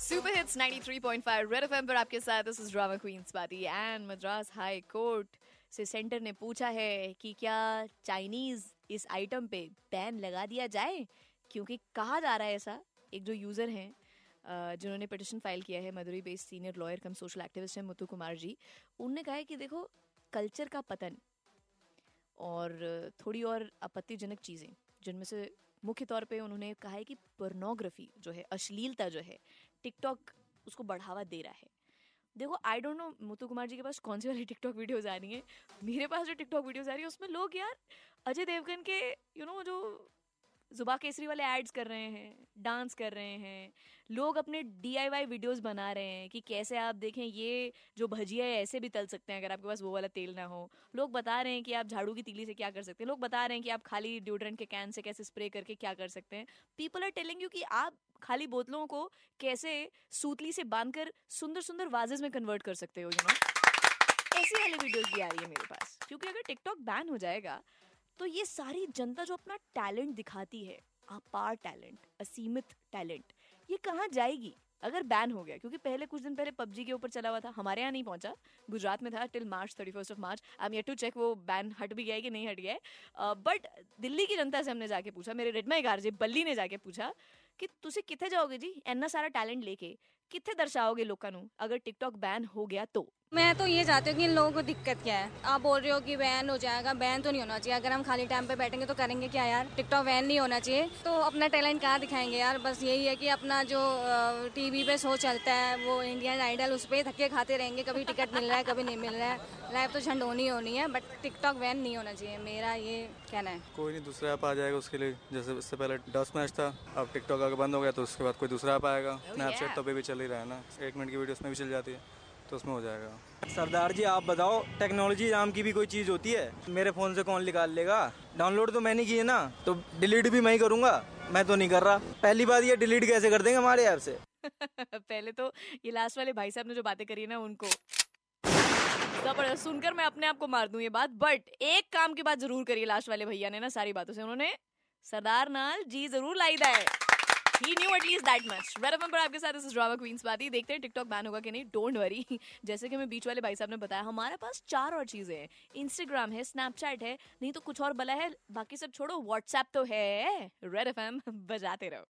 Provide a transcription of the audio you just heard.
Super hits 93.5 red FM पर आपके साथ this is drama queen Swati and Madras high court से centre ने पूछा है कि क्या चाइनीज़ इस आइटम पे बैन लगा दिया जाए? क्योंकि कहा जा रहा है ऐसा? एक जो यूज़र हैं जिन्होंने पिटिशन फ़ाइल किया है Madurai based senior lawyer cum social activist हैं मुतु कुमार जी, उनने कहा है कि देखो कल्चर का पतन और थोड़ी और आपत्तिजनक चीज़ें, जिनमें से मुख्य तौर पे उन्होंने कहा है कि पोर्नोग्राफी जो है, अश्लीलता जो है टिकटॉक उसको बढ़ावा दे रहा है। देखो I don't know Muthu Kumar ji के पास कौन सी वाली टिकटॉक वीडियोज़ आ रही है? मेरे पास जो टिकटॉक वीडियोज़ आ रही है उसमें लोग यार अजय देवगन के यू you नो know, जो जुबा केसरी वाले एड्स कर रहे हैं डांस कर रहे हैं, लोग अपने डी आई वीडियोस बना रहे हैं कि कैसे आप देखें ये जो भजिया है, ऐसे भी तल सकते हैं अगर आपके पास वो वाला तेल ना हो। लोग बता रहे हैं कि आप झाड़ू की तीली से क्या कर सकते हैं। लोग बता रहे हैं कि आप खाली ड्यूड्रेंट के कैन से कैसे स्प्रे करके क्या कर सकते हैं। पीपल आर टेलिंग यू कि आप खाली बोतलों को कैसे सूतली से बांधकर सुंदर सुंदर वाजेज में कन्वर्ट कर सकते हो यू नो ऐसी वाली वीडियोज़ भी आ रही है मेरे पास, क्योंकि अगर टिकटॉक बैन हो जाएगा तो ये सारी जनता जो अपना टैलेंट दिखाती है, अपार टैलेंट, असीमित टैलेंट, ये कहाँ जाएगी? अगर बैन हो गया, क्योंकि पहले कुछ दिन पहले पबजी के ऊपर चला हुआ था, हमारे यहाँ नहीं पहुँचा। गुजरात में था till March thirty first of March I am to check वो बैन हट भी गया है कि नहीं हट गया है। बट दिल्ली की जनता से हमने जाके पूछा, मेरे रेडमाई गार्जे बल्ली ने जाके पूछा कि तुम कितने जाओगे जी? इन्ना सारा टैलेंट लेके। कितने दर्शाओगे लोगों अगर टिकटॉक बैन हो गया तो। मैं तो ये चाहती हूँ कि इन लोगों को दिक्कत क्या है। आप बोल रहे हो कि बैन हो जाएगा बैन तो नहीं होना चाहिए। अगर हम खाली टाइम पे बैठेंगे तो करेंगे क्या यार? टिकटॉक बैन नहीं होना चाहिए। तो अपना टैलेंट कहाँ दिखाएँगे यार? बस यही है कि अपना जो टीवी पे शो चलता है वो इंडियन आइडल उस पर धक्के खाते रहेंगे। कभी टिकट मिल रहा है कभी नहीं मिल रहा है। लाइफ तो झंड होनी होनी है बट टिकटॉक बैन नहीं होना चाहिए। मेरा ये कहना है। कोई नहीं दूसरा ऐप आ जाएगा उसके लिए। जैसे इससे पहले डस्ट मैच था अब टिकटॉक अगर बंद हो गया तो उसके बाद कोई दूसरा ऐप आएगा। स्नैपचैट तो भी चल ही रहा है ना। एक मिनट की वीडियो उसमें भी चल जाती है तो उसमें हो जाएगा। सरदार जी आप बताओ टेक्नोलॉजी नाम की भी कोई चीज़ होती है? मेरे फ़ोन से कौन निकाल लेगा? डाउनलोड तो मैंने की है ना तो डिलीट भी मैं ही करूँगा। मैं तो नहीं कर रहा। पहली बात ये डिलीट कैसे कर देंगे हमारे ऐप से? पहले तो ये लास्ट वाले भाई साहब ने जो बातें करी है ना उनको। ज़बरदस्त सुनकर मैं अपने आप को मार दूँ ये बात। बट एक काम की बात ज़रूर करिए लास्ट वाले भैया ने ना सारी बातों से। उन्होंने सरदार नाल जी ज़रूर लाई है ही new at least that much welcome पर आपके साथ इस ड्रामा क्वींस बात ही। देखते हैं टिकटॉक बैन होगा कि नहीं। डोंट वरी जैसे कि हमें बीच वाले भाई साहब ने बताया, हमारे पास चार और चीज़ें हैं। इंस्टाग्राम है स्नैपचैट है, नहीं तो कुछ और बला है। बाकी सब छोड़ो व्हाट्सएप तो है। रेड एफएम बजाते रहो।